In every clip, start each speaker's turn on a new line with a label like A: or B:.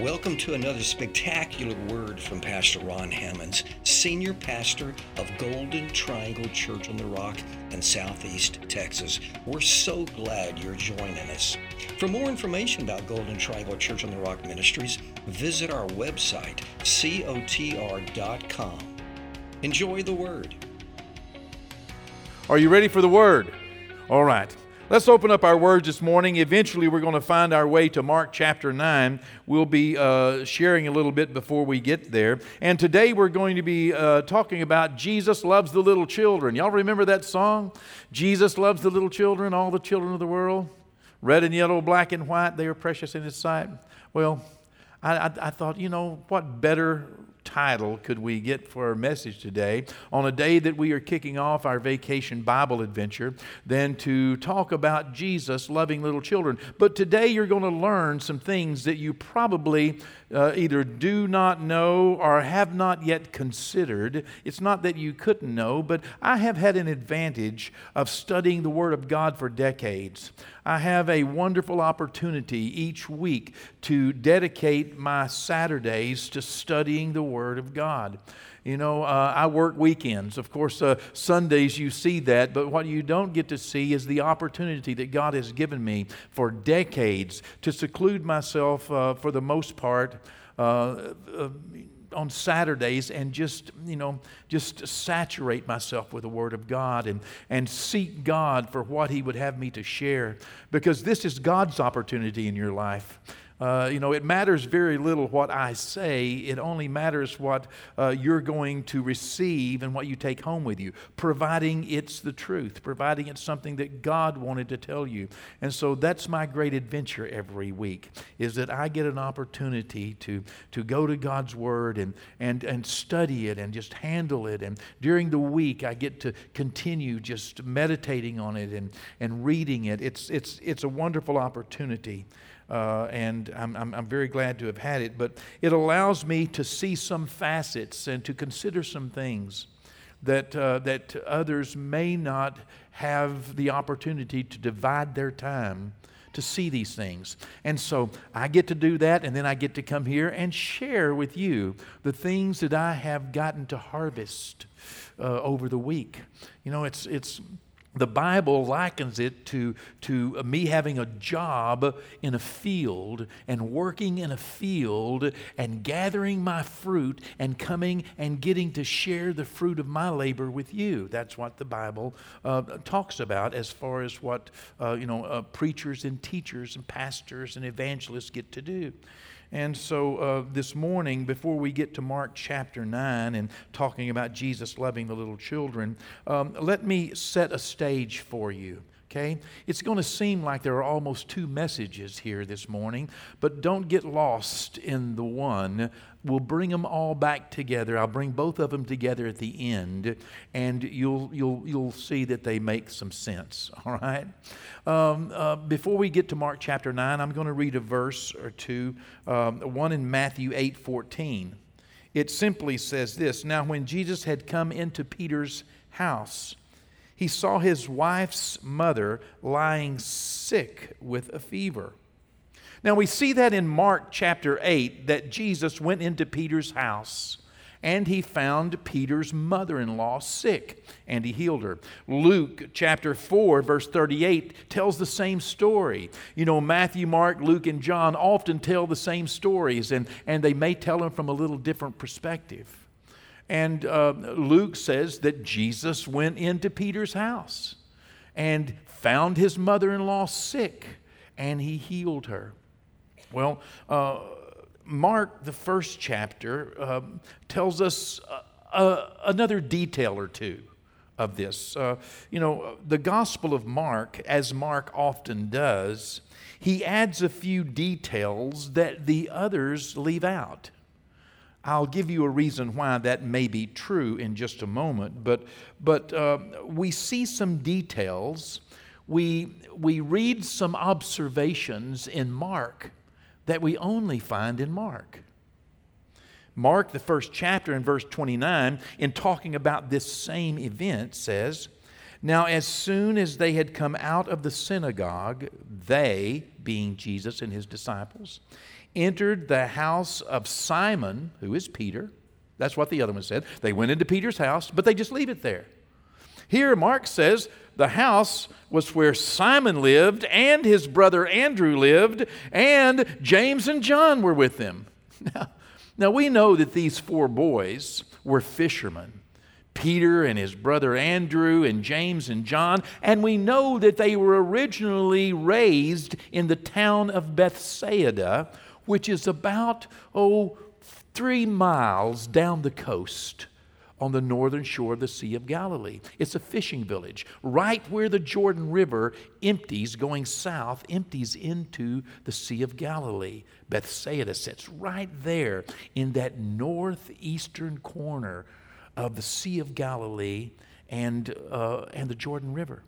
A: Welcome to another spectacular word from Pastor Ron Hammonds, Senior Pastor of Golden Triangle Church on the Rock in Southeast Texas. We're so glad you're joining us. For more information about Golden Triangle Church on the Rock Ministries, visit our website, cotr.com. Enjoy the word.
B: Are you ready for the word? All right. Let's open up our words this morning. Eventually, we're going to find our way to Mark chapter 9. We'll be uh, sharing a little bit before we get there. And today, we're going to be uh, talking about Jesus loves the little children. Y'all remember that song? Jesus loves the little children, all the children of the world. Red and yellow, black and white, they are precious in His sight. Well, I, I, I thought, you know, what better title could we get for our message today on a day that we are kicking off our vacation Bible adventure than to talk about Jesus loving little children. But today you're going to learn some things that you probably uh, either do not know or have not yet considered. It's not that you couldn't know, but I have had an advantage of studying the Word of God for decades. I have a wonderful opportunity each week to dedicate my Saturdays to studying the Word of God. You know, uh, I work weekends. Of course, uh, Sundays you see that, but what you don't get to see is the opportunity that God has given me for decades to seclude myself, uh, for the most part, uh, uh, on Saturdays and just, you know, just saturate myself with the Word of God and, and seek God for what He would have me to share. Because this is God's opportunity in your life. Uh, you know, it matters very little what I say. It only matters what uh, you're going to receive and what you take home with you, providing it's the truth, providing it's something that God wanted to tell you. And so that's my great adventure every week, is that I get an opportunity to, to go to God's Word and, and, and study it and just handle it. And during the week, I get to continue just meditating on it and, and reading it. It's, it's, it's a wonderful opportunity. Uh, and I'm, I'm, I'm, very glad to have had it. But it allows me to see some facets and to consider some things that, uh, that others may not have the opportunity to divide their time to see these things. And so I get to do that, and then I get to come here and share with you the things that I have gotten to harvest uh, over the week. You know, it's, it's the Bible likens it to, to me having a job in a field and working in a field and gathering my fruit and coming and getting to share the fruit of my labor with you. That's what the Bible uh, talks about as far as what uh, you know uh, preachers and teachers and pastors and evangelists get to do. And so uh, this morning, before we get to Mark chapter 9 and talking about Jesus loving the little children, um, let me set a stage for you. Okay? It's going to seem like there are almost two messages here this morning, but don't get lost in the one. We'll bring them all back together. I'll bring both of them together at the end, and you'll, you'll, you'll see that they make some sense. All right? Um, uh, before we get to Mark chapter 9, I'm going to read a verse or two, um, one in Matthew 8 14. It simply says this Now, when Jesus had come into Peter's house, he saw his wife's mother lying sick with a fever. Now we see that in Mark chapter 8 that Jesus went into Peter's house and he found Peter's mother in law sick and he healed her. Luke chapter 4, verse 38 tells the same story. You know, Matthew, Mark, Luke, and John often tell the same stories, and, and they may tell them from a little different perspective. And uh, Luke says that Jesus went into Peter's house and found his mother in law sick and he healed her. Well, uh, Mark, the first chapter, uh, tells us uh, another detail or two of this. Uh, you know, the Gospel of Mark, as Mark often does, he adds a few details that the others leave out. I'll give you a reason why that may be true in just a moment, but, but uh, we see some details. We, we read some observations in Mark that we only find in Mark. Mark, the first chapter in verse 29, in talking about this same event, says, Now, as soon as they had come out of the synagogue, they, being Jesus and his disciples, entered the house of Simon, who is Peter. That's what the other one said. They went into Peter's house, but they just leave it there. Here, Mark says the house was where Simon lived, and his brother Andrew lived, and James and John were with them. Now, now we know that these four boys were fishermen. Peter and his brother Andrew and James and John, and we know that they were originally raised in the town of Bethsaida, which is about, oh, three miles down the coast on the northern shore of the Sea of Galilee. It's a fishing village, right where the Jordan River empties, going south, empties into the Sea of Galilee. Bethsaida sits right there in that northeastern corner of the Sea of Galilee and, uh, and the Jordan River.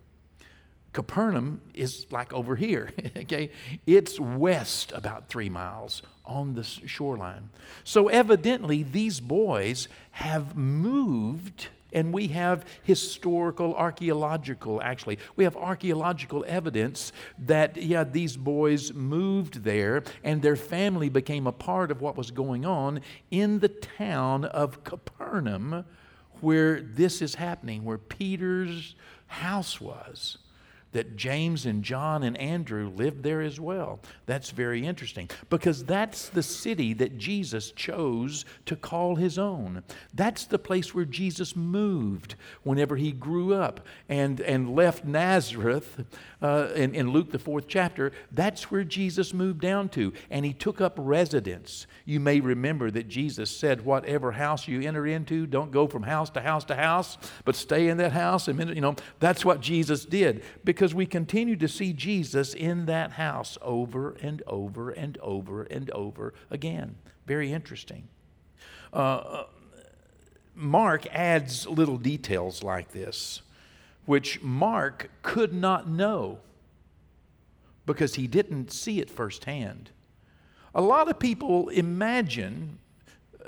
B: Capernaum is like over here, okay? It's west about three miles on the shoreline. So evidently, these boys have moved, and we have historical, archaeological, actually, we have archaeological evidence that, yeah, these boys moved there, and their family became a part of what was going on in the town of Capernaum where this is happening, where Peter's house was that James and John and Andrew lived there as well. That's very interesting because that's the city that Jesus chose to call his own. That's the place where Jesus moved whenever he grew up and, and left Nazareth uh, in, in Luke, the fourth chapter. That's where Jesus moved down to, and he took up residence. You may remember that Jesus said, Whatever house you enter into, don't go from house to house to house, but stay in that house. And, you know, that's what Jesus did because we continue to see Jesus in that house over and over and over and over again. Very interesting. Uh, Mark adds little details like this, which Mark could not know because he didn't see it firsthand. A lot of people imagine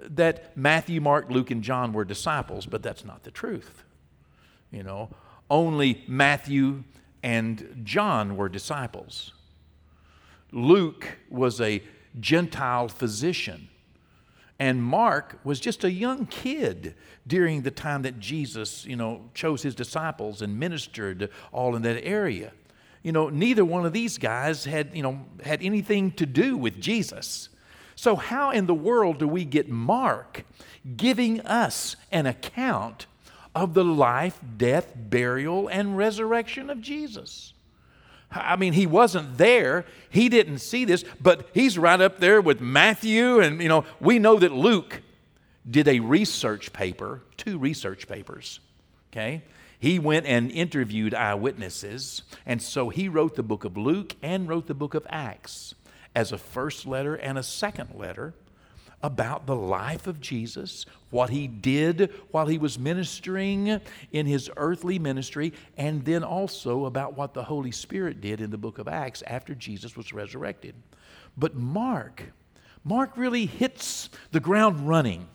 B: that Matthew, Mark, Luke, and John were disciples, but that's not the truth. You know, only Matthew and John were disciples. Luke was a Gentile physician. And Mark was just a young kid during the time that Jesus, you know, chose his disciples and ministered all in that area you know, neither one of these guys had, you know, had anything to do with Jesus. So, how in the world do we get Mark giving us an account of the life, death, burial, and resurrection of Jesus? I mean, he wasn't there. He didn't see this, but he's right up there with Matthew. And, you know, we know that Luke did a research paper, two research papers, okay? He went and interviewed eyewitnesses, and so he wrote the book of Luke and wrote the book of Acts as a first letter and a second letter about the life of Jesus, what he did while he was ministering in his earthly ministry, and then also about what the Holy Spirit did in the book of Acts after Jesus was resurrected. But Mark, Mark really hits the ground running.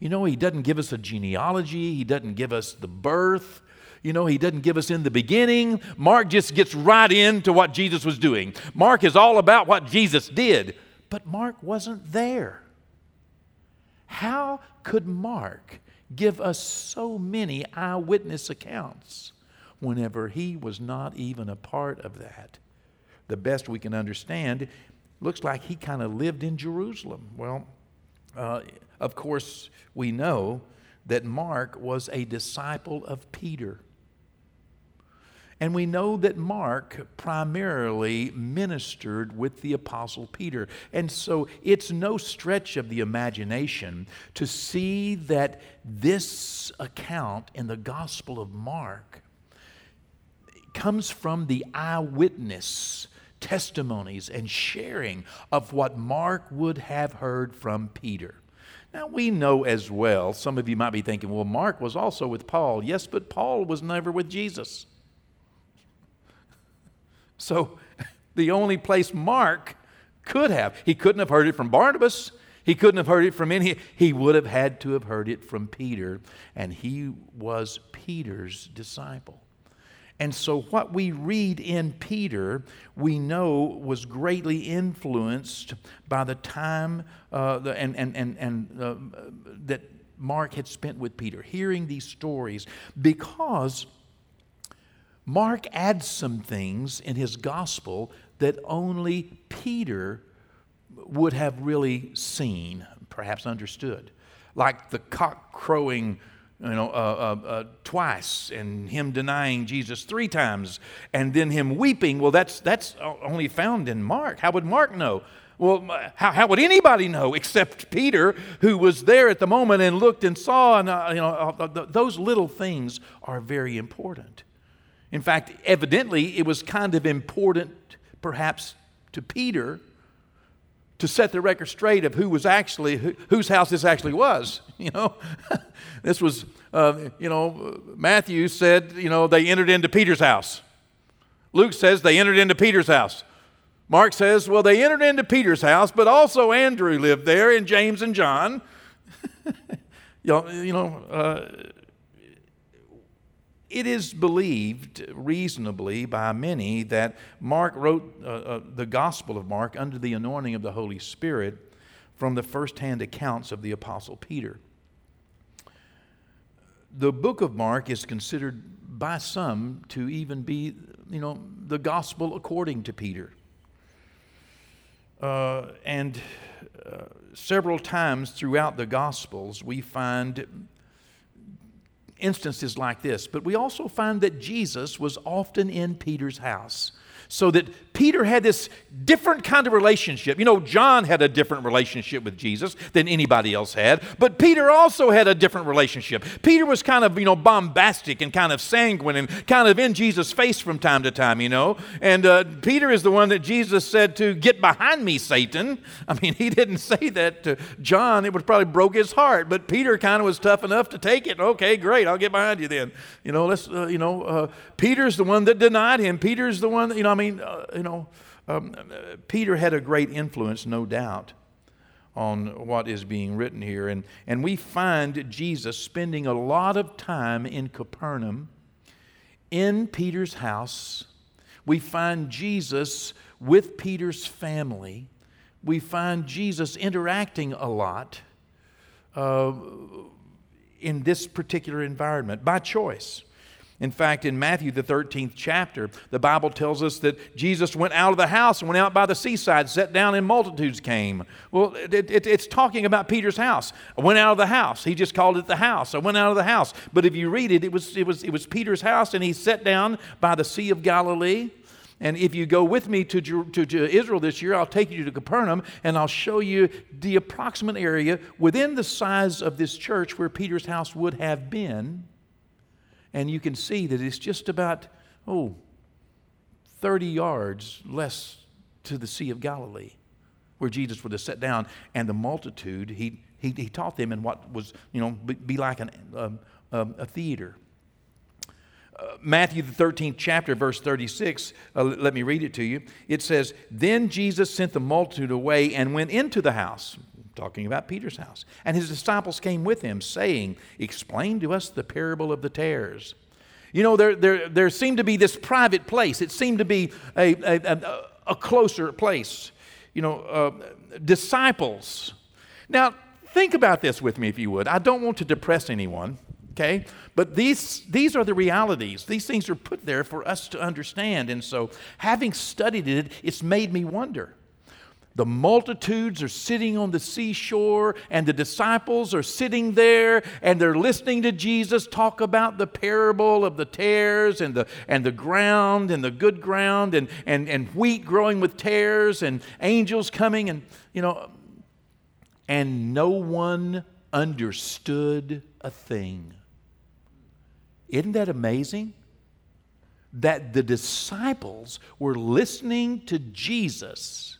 B: You know, he doesn't give us a genealogy, he doesn't give us the birth, you know, he doesn't give us in the beginning. Mark just gets right into what Jesus was doing. Mark is all about what Jesus did, but Mark wasn't there. How could Mark give us so many eyewitness accounts whenever he was not even a part of that? The best we can understand, looks like he kind of lived in Jerusalem. Well, uh, of course, we know that Mark was a disciple of Peter. And we know that Mark primarily ministered with the Apostle Peter. And so it's no stretch of the imagination to see that this account in the Gospel of Mark comes from the eyewitness testimonies and sharing of what Mark would have heard from Peter. Now, we know as well, some of you might be thinking, well, Mark was also with Paul. Yes, but Paul was never with Jesus. So the only place Mark could have, he couldn't have heard it from Barnabas. He couldn't have heard it from any, he would have had to have heard it from Peter, and he was Peter's disciple. And so, what we read in Peter, we know was greatly influenced by the time uh, and, and, and, and uh, that Mark had spent with Peter, hearing these stories, because Mark adds some things in his gospel that only Peter would have really seen, perhaps understood, like the cock crowing you know, uh, uh, uh, twice, and him denying Jesus three times, and then him weeping. Well, that's that's only found in Mark. How would Mark know? Well, how, how would anybody know except Peter, who was there at the moment and looked and saw? And uh, you know, uh, those little things are very important. In fact, evidently, it was kind of important, perhaps, to Peter to set the record straight of who was actually who, whose house this actually was. You know, this was uh, you know Matthew said you know they entered into Peter's house. Luke says they entered into Peter's house. Mark says, well, they entered into Peter's house, but also Andrew lived there, and James and John. you know, uh, it is believed reasonably by many that Mark wrote uh, uh, the Gospel of Mark under the anointing of the Holy Spirit from the firsthand accounts of the Apostle Peter. The book of Mark is considered by some to even be, you know, the gospel according to Peter. Uh, and uh, several times throughout the Gospels, we find instances like this, but we also find that Jesus was often in Peter's house. So that Peter had this different kind of relationship. You know, John had a different relationship with Jesus than anybody else had, but Peter also had a different relationship. Peter was kind of, you know, bombastic and kind of sanguine and kind of in Jesus' face from time to time, you know. And uh, Peter is the one that Jesus said to, Get behind me, Satan. I mean, he didn't say that to John, it would probably broke his heart, but Peter kind of was tough enough to take it. Okay, great, I'll get behind you then. You know, let's, uh, you know, uh, Peter's the one that denied him. Peter's the one that, you know, I mean, uh, you know, um, Peter had a great influence, no doubt, on what is being written here. And, and we find Jesus spending a lot of time in Capernaum, in Peter's house. We find Jesus with Peter's family. We find Jesus interacting a lot uh, in this particular environment by choice. In fact, in Matthew, the 13th chapter, the Bible tells us that Jesus went out of the house and went out by the seaside, sat down, and multitudes came. Well, it, it, it's talking about Peter's house. I went out of the house. He just called it the house. I went out of the house. But if you read it, it was, it was, it was Peter's house, and he sat down by the Sea of Galilee. And if you go with me to, to, to, Israel this year, I'll take you to Capernaum and I'll show you the approximate area within the size of this church where Peter's house would have been and you can see that it's just about, oh, 30 yards less to the Sea of Galilee, where Jesus would have sat down, and the multitude, he, he, he taught them in what was, you know, be, like an, um, um, a theater. Uh, Matthew, the 13th chapter, verse 36, uh, let me read it to you. It says, Then Jesus sent the multitude away and went into the house talking about Peter's house. And his disciples came with him, saying, Explain to us the parable of the tares. You know, there, there, there seemed to be this private place, it seemed to be a, a, a, closer place. You know, uh, disciples. Now, think about this with me, if you would. I don't want to depress anyone, okay? But these, these are the realities. These things are put there for us to understand. And so, having studied it, it's made me wonder the multitudes are sitting on the seashore, and the disciples are sitting there and they're listening to Jesus talk about the parable of the tares and the, and the ground and the good ground and, and, and wheat growing with tares and angels coming and, you know, and no one understood a thing. Isn't that amazing? That the disciples were listening to Jesus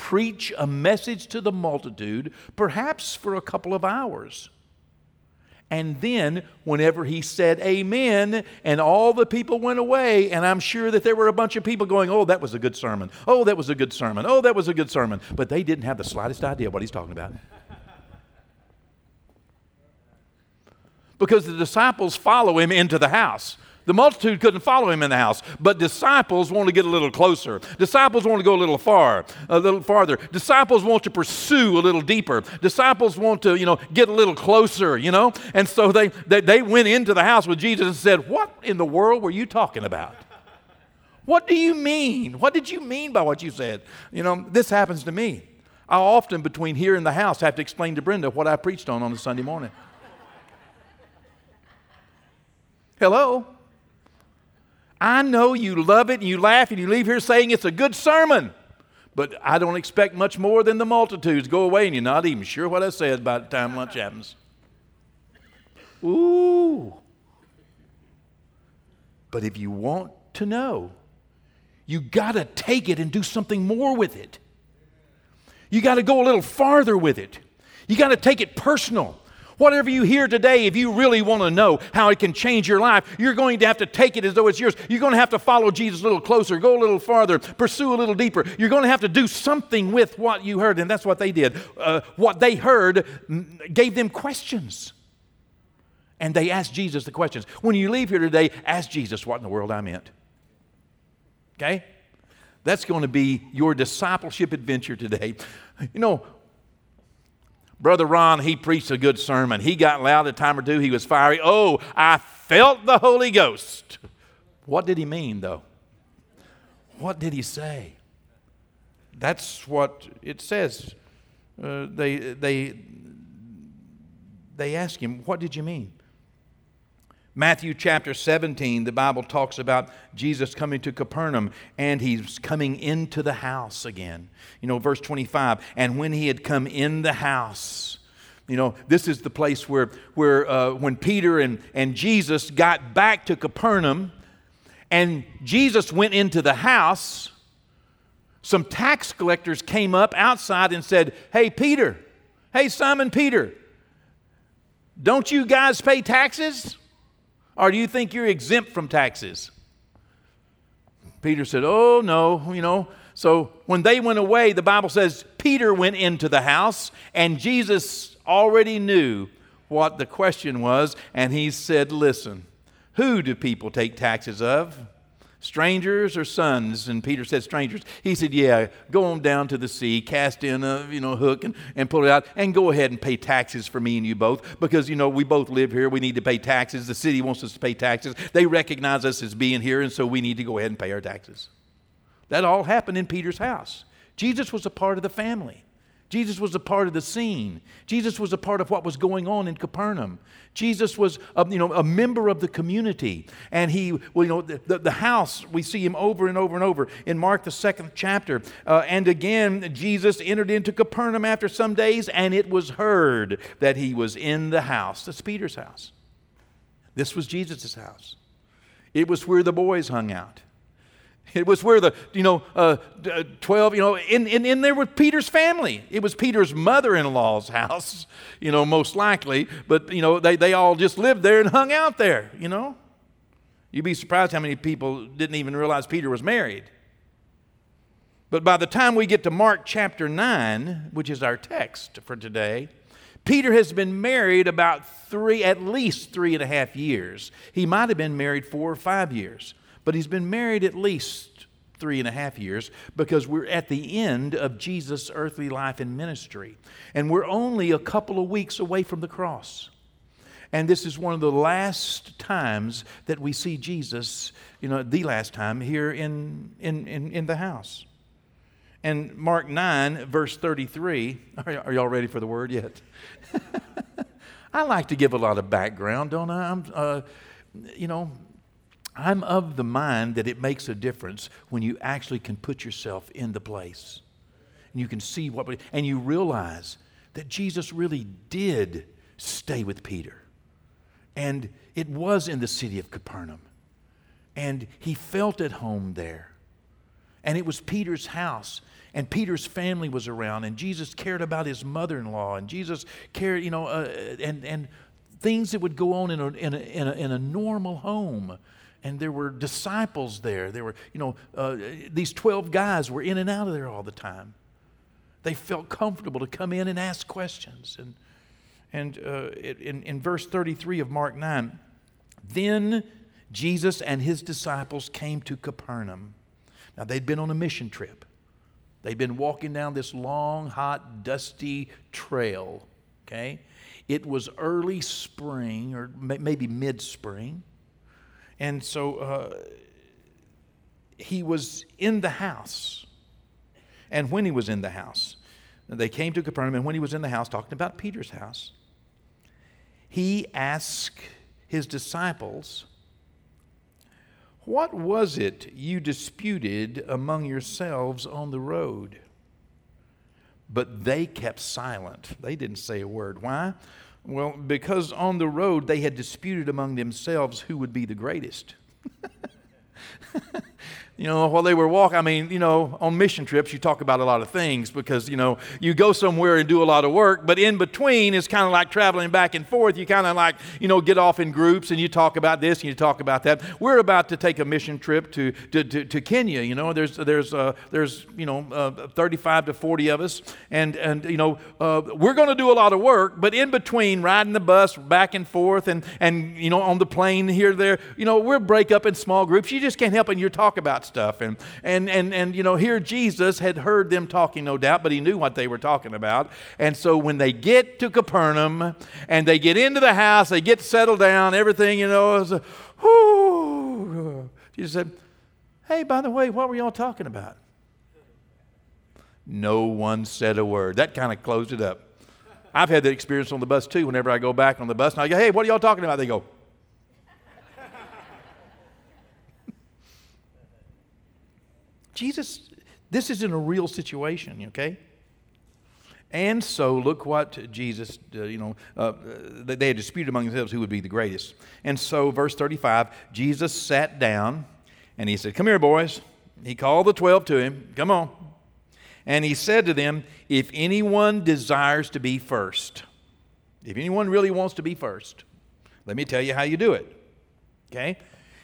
B: preach a message to the multitude, perhaps for a couple of hours. And then, whenever he said amen, and all the people went away, and I'm sure that there were a bunch of people going, Oh, that was a good sermon. Oh, that was a good sermon. Oh, that was a good sermon. But they didn't have the slightest idea what he's talking about. because the disciples follow him into the house. The multitude couldn't follow him in the house, but disciples want to get a little closer. Disciples want to go a little far, a little farther. Disciples want to pursue a little deeper. Disciples want to, you know, get a little closer, you know. And so they, they, they went into the house with Jesus and said, What in the world were you talking about? What do you mean? What did you mean by what you said? You know, this happens to me. I often, between here and the house, have to explain to Brenda what I preached on on a Sunday morning. Hello? I know you love it and you laugh and you leave here saying it's a good sermon. But I don't expect much more than the multitudes go away and you're not even sure what I said by the time lunch happens. Ooh. But if you want to know, you got to take it and do something more with it. You got to go a little farther with it. You got to take it personal. Whatever you hear today, if you really want to know how it can change your life, you're going to have to take it as though it's yours. You're going to have to follow Jesus a little closer, go a little farther, pursue a little deeper. You're going to have to do something with what you heard, and that's what they did. Uh, what they heard gave them questions. And they asked Jesus the questions. When you leave here today, ask Jesus what in the world I meant. Okay? That's going to be your discipleship adventure today. You know, Brother Ron, he preached a good sermon. He got loud a time or two. He was fiery. Oh, I felt the Holy Ghost. What did he mean, though? What did he say? That's what it says. Uh, they, they, they ask him, What did you mean? Matthew chapter 17, the Bible talks about Jesus coming to Capernaum and he's coming into the house again. You know, verse 25, and when he had come in the house, you know, this is the place where, where uh, when Peter and, and Jesus got back to Capernaum and Jesus went into the house, some tax collectors came up outside and said, Hey, Peter, hey, Simon Peter, don't you guys pay taxes? Or do you think you're exempt from taxes? Peter said, Oh, no, you know. So when they went away, the Bible says Peter went into the house, and Jesus already knew what the question was, and he said, Listen, who do people take taxes of? Strangers or sons? And Peter said, strangers. He said, yeah, go on down to the sea, cast in a you know, hook and, and pull it out, and go ahead and pay taxes for me and you both because, you know, we both live here. We need to pay taxes. The city wants us to pay taxes. They recognize us as being here, and so we need to go ahead and pay our taxes. That all happened in Peter's house. Jesus was a part of the family. Jesus was a part of the scene. Jesus was a part of what was going on in Capernaum. Jesus was a, you know, a member of the community. And he, well, you know, the, the house, we see him over and over and over in Mark, the second chapter. Uh, and again, Jesus entered into Capernaum after some days, and it was heard that he was in the house. That's Peter's house. This was Jesus' house. It was where the boys hung out. It was where the, you know, uh, uh 12, you know, in, in, in there with Peter's family. It was Peter's mother in law's house, you know, most likely. But, you know, they, they all just lived there and hung out there, you know. You'd be surprised how many people didn't even realize Peter was married. But by the time we get to Mark chapter 9, which is our text for today, Peter has been married about three, at least three and a half years. He might have been married four or five years but he's been married at least three and a half years because we're at the end of Jesus' earthly life and ministry. And we're only a couple of weeks away from the cross. And this is one of the last times that we see Jesus, you know, the last time here in, in, in, in the house. And Mark 9, verse 33, are, y'all ready for the word yet? I like to give a lot of background, don't I? I'm, uh, you know, I'm of the mind that it makes a difference when you actually can put yourself in the place. And you can see what, and you realize that Jesus really did stay with Peter. And it was in the city of Capernaum. And he felt at home there. And it was Peter's house. And Peter's family was around. And Jesus cared about his mother in law. And Jesus cared, you know, uh, and, and things that would go on in a, in, a, in, a, in a normal home and there were disciples there. There were, you know, uh, these 12 guys were in and out of there all the time. They felt comfortable to come in and ask questions. And, and uh, in, in verse 33 of Mark 9, then Jesus and his disciples came to Capernaum. Now, they'd been on a mission trip. They'd been walking down this long, hot, dusty trail, okay? It was early spring or maybe mid spring. And so uh, he was in the house. And when he was in the house, they came to Capernaum, and when he was in the house, talking about Peter's house, he asked his disciples, What was it you disputed among yourselves on the road? But they kept silent. They didn't say a word. Why? Well, because on the road they had disputed among themselves who would be the greatest. you know, while they were walking, I mean, you know, on mission trips, you talk about a lot of things because, you know, you go somewhere and do a lot of work, but in between is kind of like traveling back and forth. You kind of like, you know, get off in groups and you talk about this and you talk about that. We're about to take a mission trip to, to, to, to Kenya, you know, there's, there's, uh, there's you know, uh, 35 to 40 of us, and, and you know, uh, we're going to do a lot of work, but in between riding the bus back and forth and, and you know, on the plane here, there, you know, we'll break up in small groups. You just can't help and you talk about stuff. And, and, and, and, you know, here Jesus had heard them talking, no doubt, but he knew what they were talking about. And so when they get to Capernaum and they get into the house, they get settled down, everything, you know, is, whoo. Jesus said, Hey, by the way, what were y'all talking about? No one said a word. That kind of closed it up. I've had that experience on the bus too. Whenever I go back on the bus and I go, Hey, what are y'all talking about? They go, Jesus, this is in a real situation, okay? And so, look what Jesus, uh, you know, uh, they had disputed among themselves who would be the greatest. And so, verse 35, Jesus sat down and he said, Come here, boys. He called the 12 to him. Come on. And he said to them, If anyone desires to be first, if anyone really wants to be first, let me tell you how you do it. Okay?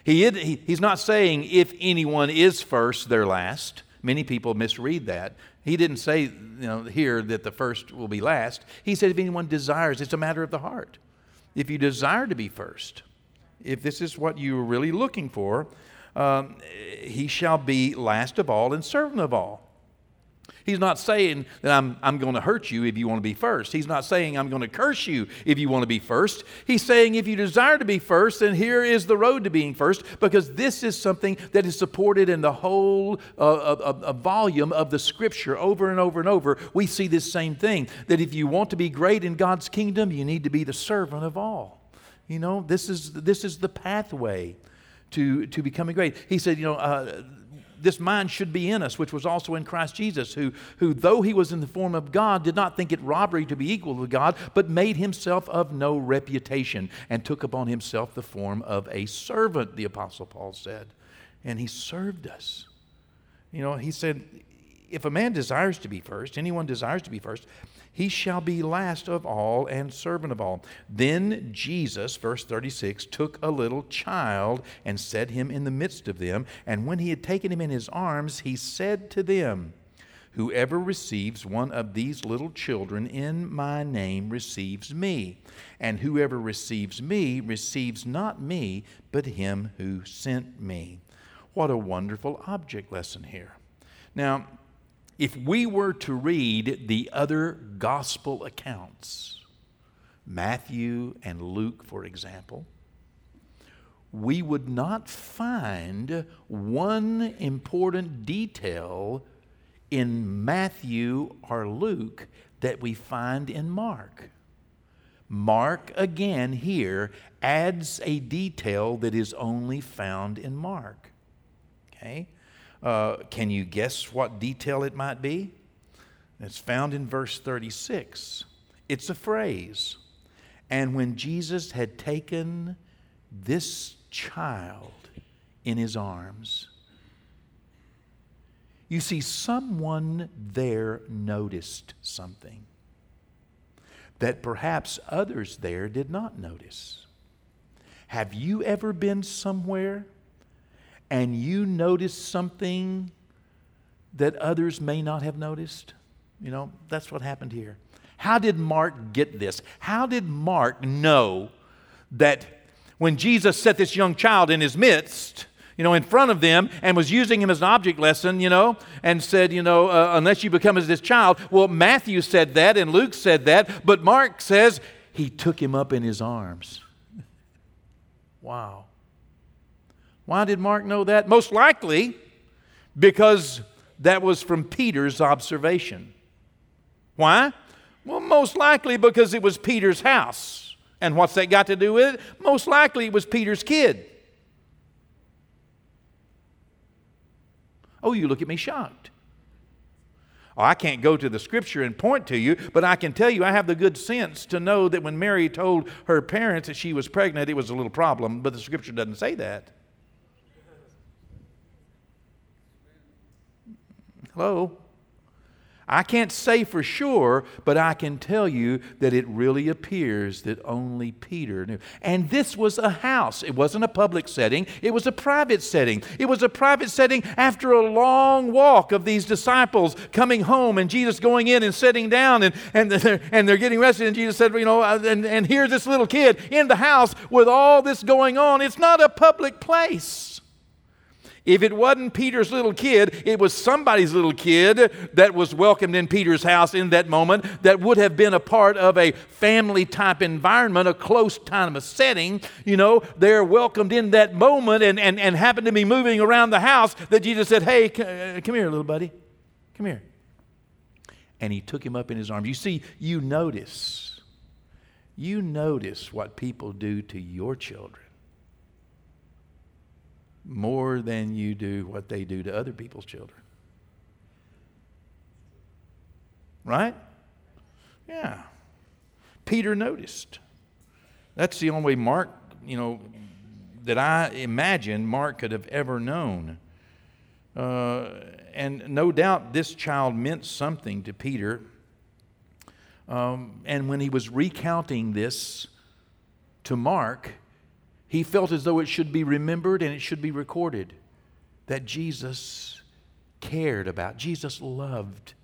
B: He, he, he's not saying if anyone is first, they're last. Many people misread that. He didn't say you know, here that the first will be last. He said if anyone desires, it's a matter of the heart. If you desire to be first, if this is what you're really looking for, um, he shall be last of all and servant of all. He's not saying that I'm, I'm going to hurt you if you want to be first. He's not saying I'm going to curse you if you want to be first. He's saying if you desire to be first, then here is the road to being first, because this is something that is supported in the whole uh, volume of the scripture over and over and over. We see this same thing that if you want to be great in God's kingdom, you need to be the servant of all. You know, this is, this is the pathway to, to becoming great. He said, you know, uh, this mind should be in us, which was also in Christ Jesus, who, who, though he was in the form of God, did not think it robbery to be equal to God, but made himself of no reputation and took upon himself the form of a servant, the Apostle Paul said. And he served us. You know, he said, if a man desires to be first, anyone desires to be first, he shall be last of all and servant of all. Then Jesus, verse 36, took a little child and set him in the midst of them. And when he had taken him in his arms, he said to them, Whoever receives one of these little children in my name receives me. And whoever receives me receives not me, but him who sent me. What a wonderful object lesson here. Now, if we were to read the other gospel accounts, Matthew and Luke, for example, we would not find one important detail in Matthew or Luke that we find in Mark. Mark, again, here adds a detail that is only found in Mark. Okay? Uh, can you guess what detail it might be? It's found in verse 36. It's a phrase. And when Jesus had taken this child in his arms, you see, someone there noticed something that perhaps others there did not notice. Have you ever been somewhere and you notice something that others may not have noticed? You know, that's what happened here. How did Mark get this? How did Mark know that when Jesus set this young child in his midst, you know, in front of them and was using him as an object lesson, you know, and said, you know, uh, unless you become as this child. Well, Matthew said that and Luke said that, but Mark says he took him up in his arms. wow. Why did Mark know that? Most likely because that was from Peter's observation. Why? Well, most likely because it was Peter's house. And what's that got to do with it? Most likely it was Peter's kid. Oh, you look at me shocked. Oh, I can't go to the scripture and point to you, but I can tell you I have the good sense to know that when Mary told her parents that she was pregnant, it was a little problem, but the scripture doesn't say that. Hello? I can't say for sure, but I can tell you that it really appears that only Peter knew. And this was a house. It wasn't a public setting, it was a private setting. It was a private setting after a long walk of these disciples coming home and Jesus going in and sitting down and, and, they're, and they're getting rested. And Jesus said, You know, uh, and, and here's this little kid in the house with all this going on. It's not a public place. If it wasn't Peter's little kid, it was somebody's little kid that was welcomed in Peter's house in that moment that would have been a part of a family type environment, a close time of setting. You know, they're welcomed in that moment and, and, and happened to be moving around the house that Jesus said, Hey, uh, come here, little buddy. Come here. And he took him up in his arms. You see, you notice. You notice what people do to your children more than you do what they do to other people's children. Right? Yeah. Peter noticed. That's the only way Mark, you know, that I imagine Mark could have ever known. Uh, and no doubt this child meant something to Peter. Um, and when he was recounting this to Mark, he felt as though it should be remembered and it should be recorded that Jesus cared about, Jesus loved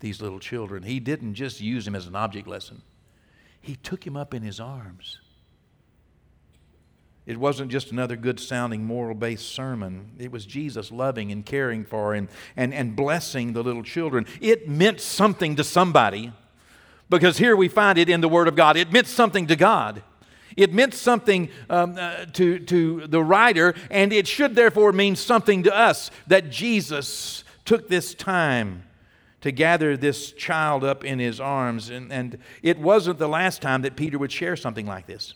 B: these little children. He didn't just use him as an object lesson, he took him up in his arms. It wasn't just another good sounding moral based sermon. It was Jesus loving and caring for and, and, and blessing the little children. It meant something to somebody because here we find it in the Word of God. It meant something to God. It meant something um, uh, to, to the writer, and it should therefore mean something to us that Jesus took this time to gather this child up in his arms. And, and it wasn't the last time that Peter would share something like this.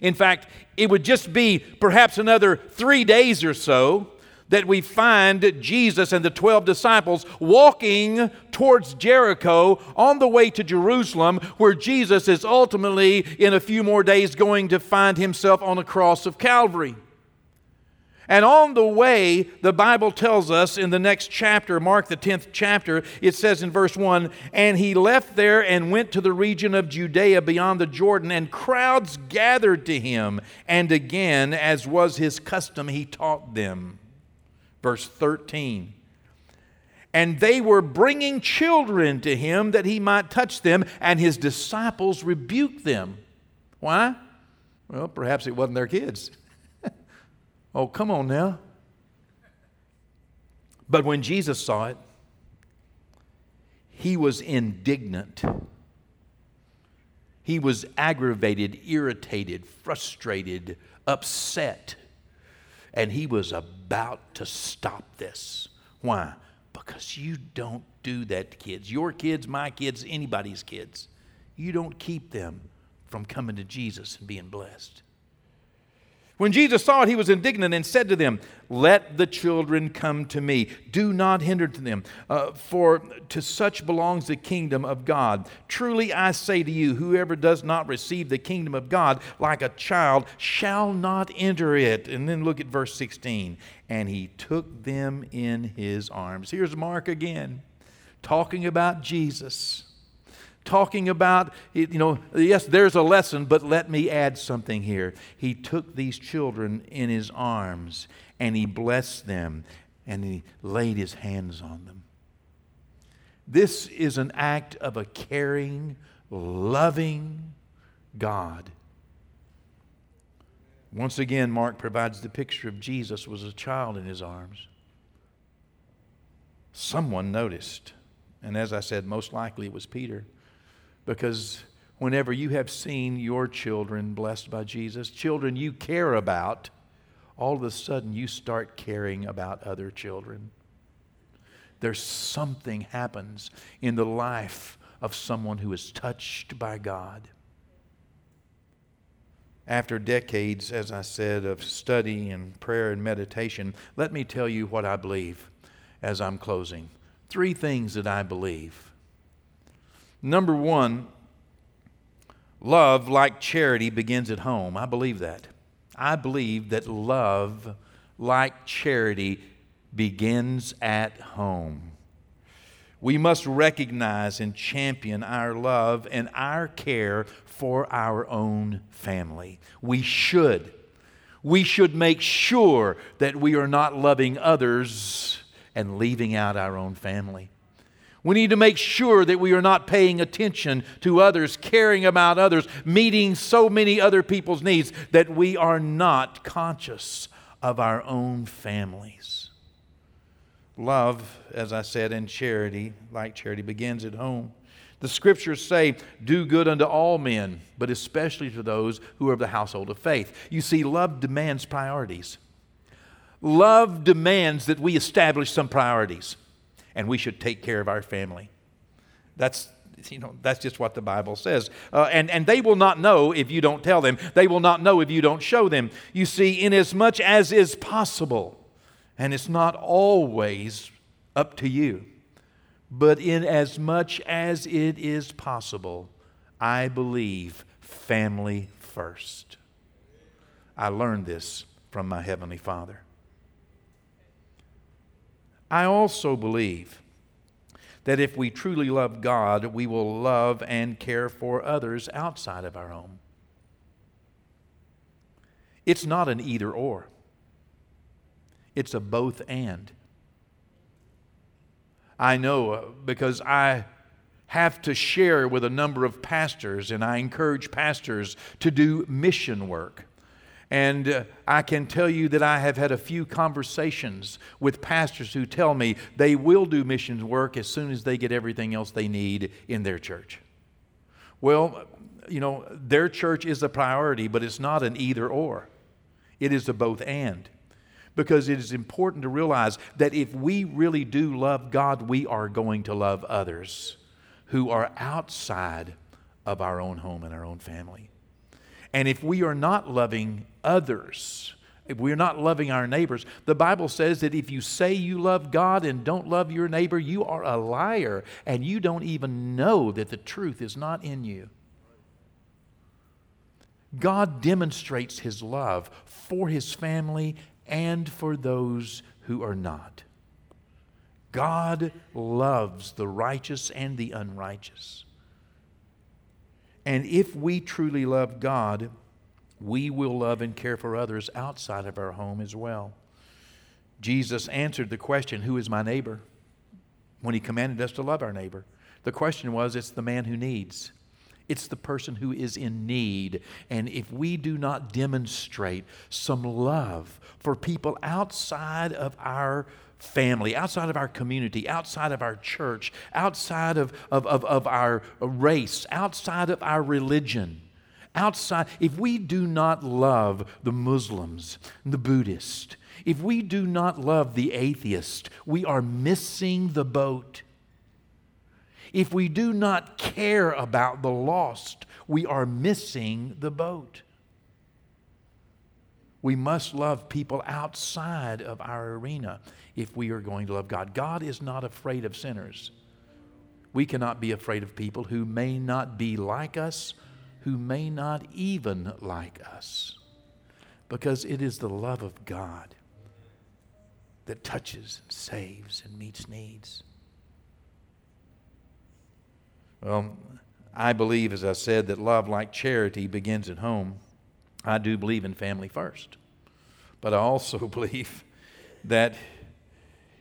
B: In fact, it would just be perhaps another three days or so that we find Jesus and the 12 disciples walking towards Jericho on the way to Jerusalem, where Jesus is ultimately, in a few more days, going to find himself on the cross of Calvary. And on the way, the Bible tells us in the next chapter, Mark the 10th chapter, it says in verse 1 And he left there and went to the region of Judea beyond the Jordan, and crowds gathered to him. And again, as was his custom, he taught them. Verse 13. And they were bringing children to him that he might touch them, and his disciples rebuked them. Why? Well, perhaps it wasn't their kids. oh, come on now. But when Jesus saw it, he was indignant. He was aggravated, irritated, frustrated, upset and he was about to stop this. Why? Because you don't do that to kids. Your kids, my kids, anybody's kids. You don't keep them from coming to Jesus and being blessed. When Jesus saw it, he was indignant and said to them, Let the children come to me. Do not hinder them, uh, for to such belongs the kingdom of God. Truly I say to you, whoever does not receive the kingdom of God like a child shall not enter it. And then look at verse 16. And he took them in his arms. Here's Mark again, talking about Jesus talking about, you know, yes, there's a lesson, but let me add something here. He took these children in his arms and he blessed them and he laid his hands on them. This is an act of a caring, loving God. Once again, Mark provides the picture of Jesus was a child in his arms. Someone noticed. And as I said, most likely it was Peter. Because whenever you have seen your children blessed by Jesus, children you care about, all of a sudden you start caring about other children. There's something happens in the life of someone who is touched by God. After decades, as I said, of study and prayer and meditation, let me tell you what I believe as I'm closing. Three things that I believe. Number one, love, like charity, begins at home. I believe that. I believe that love, like charity, begins at home. We must recognize and champion our love and our care for our own family. We should. We should make sure that we are not loving others and leaving out our own family. We need to make sure that we are not paying attention to others, caring about others, meeting so many other people's needs that we are not conscious of our own families. Love, as I said, and charity, like charity, begins at home. The scriptures say, Do good unto all men, but especially to those who are of the household of faith. You see, love demands priorities. Love demands that we establish some priorities, and we should take care of our family. That's you know, that's just what the Bible says. Uh, and, and they will not know if you don't tell them. They will not know if you don't show them. You see, inasmuch as is possible, and it's not always up to you. But in as much as it is possible, I believe family first. I learned this from my Heavenly Father. I also believe that if we truly love God, we will love and care for others outside of our home. It's not an either or. It's a both and. I know uh, because I have to share with a number of pastors, and I encourage pastors to do mission work. And uh, I can tell you that I have had a few conversations with pastors who tell me they will do missions work as soon as they get everything else they need in their church. Well, you know, their church is a priority, but it's not an either or, it is a both and because it is important to realize that if we really do love God, we are going to love others who are outside of our own home and our own family. And if we are not loving others, if we're not loving our neighbors, the Bible says that if you say you love God and don't love your neighbor, you are a liar and you don't even know that the truth is not in you. God demonstrates his love for his family and for those who are not. God loves the righteous and the unrighteous. And if we truly love God, we will love and care for others outside of our home as well. Jesus answered the question, Who is my neighbor? when he commanded us to love our neighbor. The question was, It's the man who needs. It's the person who is in need. And if we do not demonstrate some love for people outside of our family, outside of our community, outside of our church, outside of, of, of, of our race, outside of our religion, outside, if we do not love the Muslims, the Buddhists, if we do not love the atheist, we are missing the boat. If we do not care about the lost, we are missing the boat. We must love people outside of our arena if we are going to love God. God is not afraid of sinners. We cannot be afraid of people who may not be like us, who may not even like us, because it is the love of God that touches and saves and meets needs. Well, I believe, as I said, that love, like charity, begins at home. I do believe in family first. But I also believe that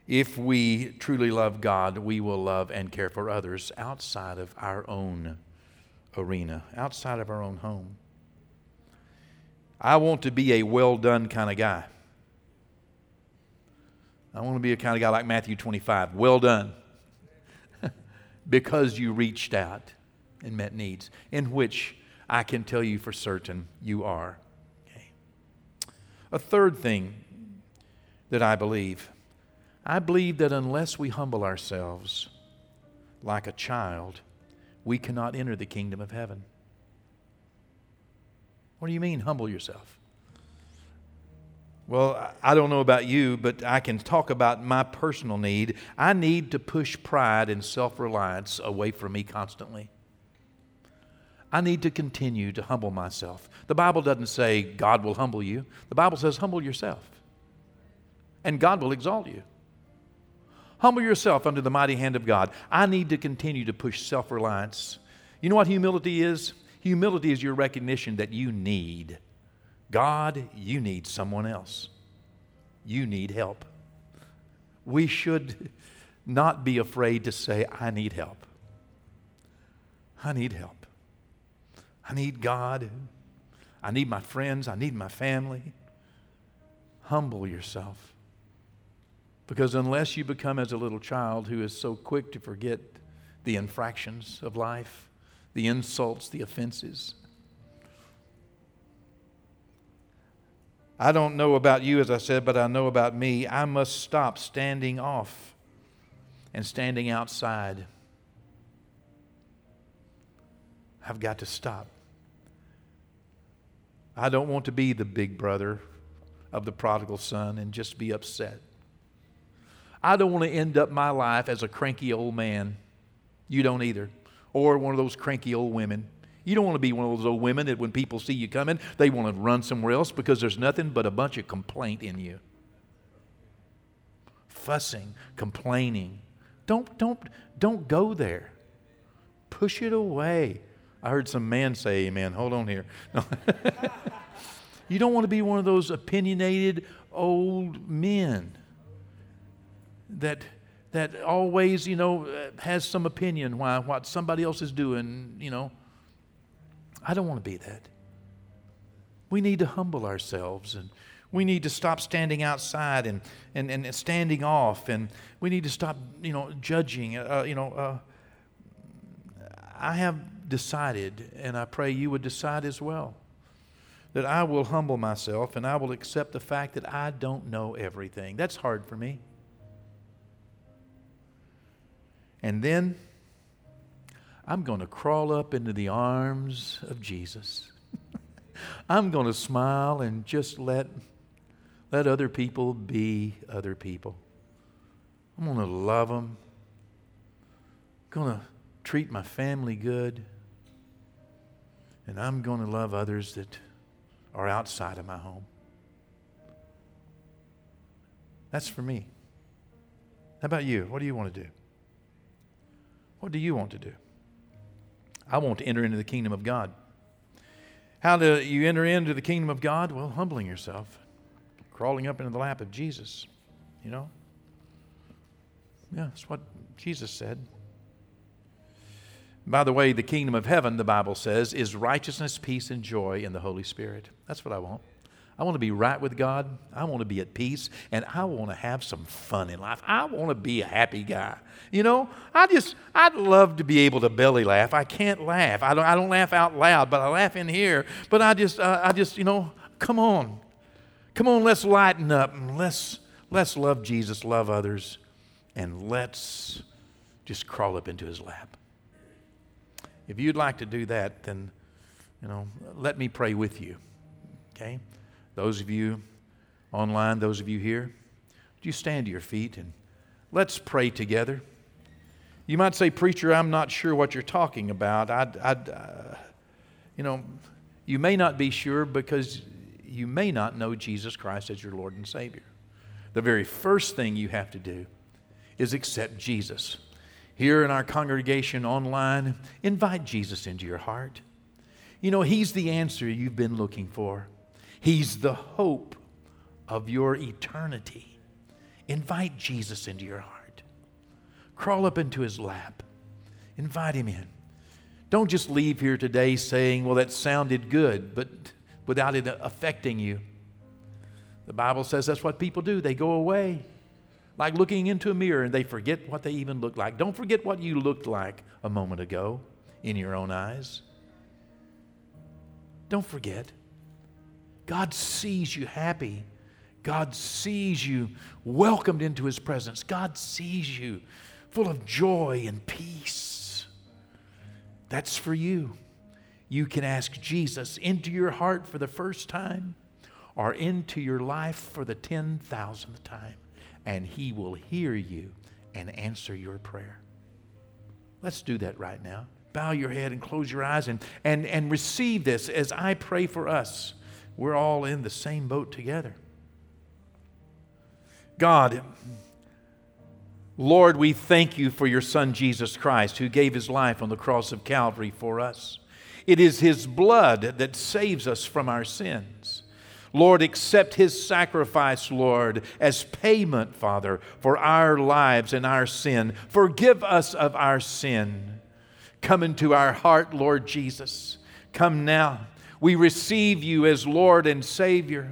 B: if we truly love God, we will love and care for others outside of our own arena, outside of our own home. I want to be a well done kind of guy. I want to be a kind of guy like Matthew 25. Well done. because you reached out and met needs, in which I can tell you for certain you are. Okay. A third thing that I believe I believe that unless we humble ourselves like a child, we cannot enter the kingdom of heaven. What do you mean, humble yourself? Well, I don't know about you, but I can talk about my personal need. I need to push pride and self reliance away from me constantly. I need to continue to humble myself. The Bible doesn't say God will humble you, the Bible says humble yourself, and God will exalt you. Humble yourself under the mighty hand of God. I need to continue to push self reliance. You know what humility is? Humility is your recognition that you need God, you need someone else. You need help. We should not be afraid to say, I need help. I need help. I need God. I need my friends. I need my family. Humble yourself. Because unless you become as a little child who is so quick to forget the infractions of life, the insults, the offenses, I don't know about you, as I said, but I know about me. I must stop standing off and standing outside. I've got to stop. I don't want to be the big brother of the prodigal son and just be upset. I don't want to end up my life as a cranky old man. You don't either. Or one of those cranky old women. You don't want to be one of those old women that when people see you coming, they want to run somewhere else because there's nothing but a bunch of complaint in you. Fussing, complaining. Don't, don't, don't go there. Push it away. I heard some man say amen. Hold on here. you don't want to be one of those opinionated old men that that always, you know, has some opinion why what somebody else is doing, you know. I don't want to be that. We need to humble ourselves and we need to stop standing outside and, and, and standing off and we need to stop, you know, judging. Uh, you know, uh, I have decided, and I pray you would decide as well, that I will humble myself and I will accept the fact that I don't know everything. That's hard for me. And then I'm going to crawl up into the arms of Jesus. I'm going to smile and just let, let other people be other people. I'm going to love them. I'm going to treat my family good. And I'm going to love others that are outside of my home. That's for me. How about you? What do you want to do? What do you want to do? I want to enter into the kingdom of God. How do you enter into the kingdom of God? Well, humbling yourself, crawling up into the lap of Jesus, you know? Yeah, that's what Jesus said. By the way, the kingdom of heaven, the Bible says, is righteousness, peace, and joy in the Holy Spirit. That's what I want. I want to be right with God. I want to be at peace. And I want to have some fun in life. I want to be a happy guy. You know, I just, I'd love to be able to belly laugh. I can't laugh. I don't, I don't laugh out loud, but I laugh in here. But I just, uh, I just, you know, come on. Come on, let's lighten up and let's, let's love Jesus, love others, and let's just crawl up into his lap. If you'd like to do that, then, you know, let me pray with you. Okay? Those of you online, those of you here, would you stand to your feet and let's pray together? You might say, Preacher, I'm not sure what you're talking about. I'd, I'd uh, you know, you may not be sure because you may not know Jesus Christ as your Lord and Savior. The very first thing you have to do is accept Jesus. Here in our congregation online, invite Jesus into your heart. You know, He's the answer you've been looking for. He's the hope of your eternity. Invite Jesus into your heart. Crawl up into his lap. Invite him in. Don't just leave here today saying, well, that sounded good, but without it affecting you. The Bible says that's what people do. They go away like looking into a mirror and they forget what they even look like. Don't forget what you looked like a moment ago in your own eyes. Don't forget. God sees you happy. God sees you welcomed into his presence. God sees you full of joy and peace. That's for you. You can ask Jesus into your heart for the first time or into your life for the 10,000th time and He will hear you and answer your prayer. Let's do that right now. Bow your head and close your eyes and, and, and receive this as I pray for us. We're all in the same boat together. God, Lord, we thank you for your Son Jesus Christ who gave his life on the cross of Calvary for us. It is his blood that saves us from our sins. Lord, accept his sacrifice, Lord, as payment, Father, for our lives and our sin. Forgive us of our sin. Come into our heart, Lord Jesus. Come now. We receive you as Lord and Savior.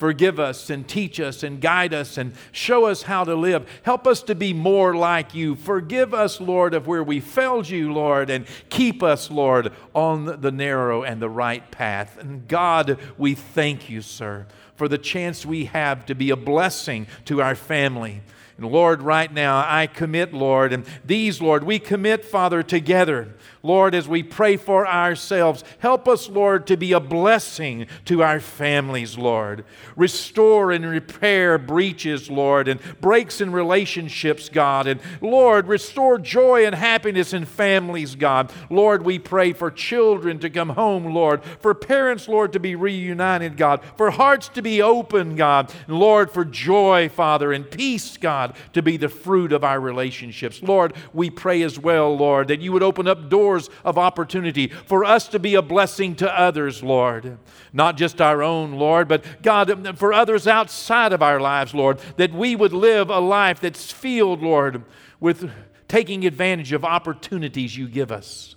B: Forgive us and teach us and guide us and show us how to live. Help us to be more like you. Forgive us, Lord, of where we failed you, Lord, and keep us, Lord, on the narrow and the right path. And God, we thank you, sir, for the chance we have to be a blessing to our family. And Lord, right now, I commit, Lord, and these, Lord, we commit, Father, together. Lord, as we pray for ourselves, help us, Lord, to be a blessing to our families, Lord. Restore and repair breaches, Lord, and breaks in relationships, God. And Lord, restore joy and happiness in families, God. Lord, we pray for children to come home, Lord, for parents, Lord, to be reunited, God, for hearts to be open, God. And Lord, for joy, Father, and peace, God, to be the fruit of our relationships. Lord, we pray as well, Lord, that you would open up doors doors of opportunity for us to be a blessing to others, Lord. Not just our own, Lord, but God, for others outside of our lives, Lord, that we would live a life that's filled, Lord, with taking advantage of opportunities you give us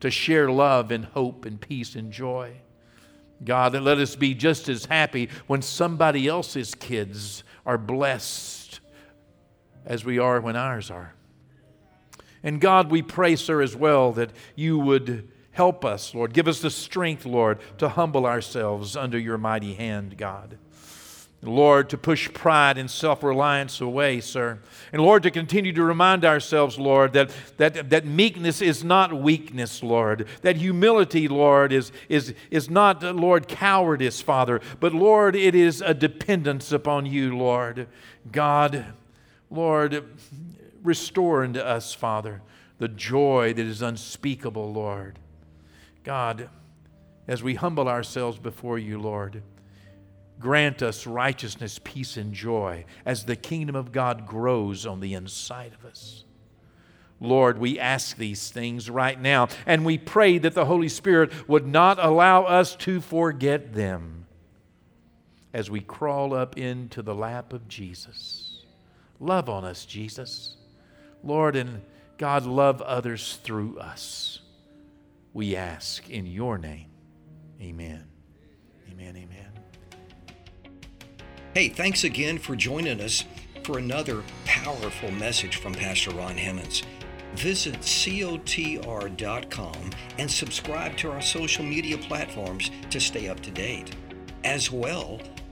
B: to share love and hope and peace and joy. God, let us be just as happy when somebody else's kids are blessed as we are when ours are. And God, we pray, sir, as well, that you would help us, Lord. Give us the strength, Lord, to humble ourselves under your mighty hand, God. Lord, to push pride and self reliance away, sir. And Lord, to continue to remind ourselves, Lord, that, that, that meekness is not weakness, Lord. That humility, Lord, is, is, is not, Lord, cowardice, Father. But Lord, it is a dependence upon you, Lord. God, Lord, restore unto us, Father, the joy that is unspeakable, Lord. God, as we humble ourselves before you, Lord, grant us righteousness, peace, and joy as the kingdom of God grows on the inside of us. Lord, we ask these things right now, and we pray that the Holy Spirit would not allow us to forget them as we crawl up into the lap of Jesus. Love on us, Jesus. Lord, and God, love others through us. We ask in your name. Amen. Amen. Amen.
A: Hey, thanks again for joining us for another powerful message from Pastor Ron Hammonds. Visit cotr.com and subscribe to our social media platforms to stay up to date. As well,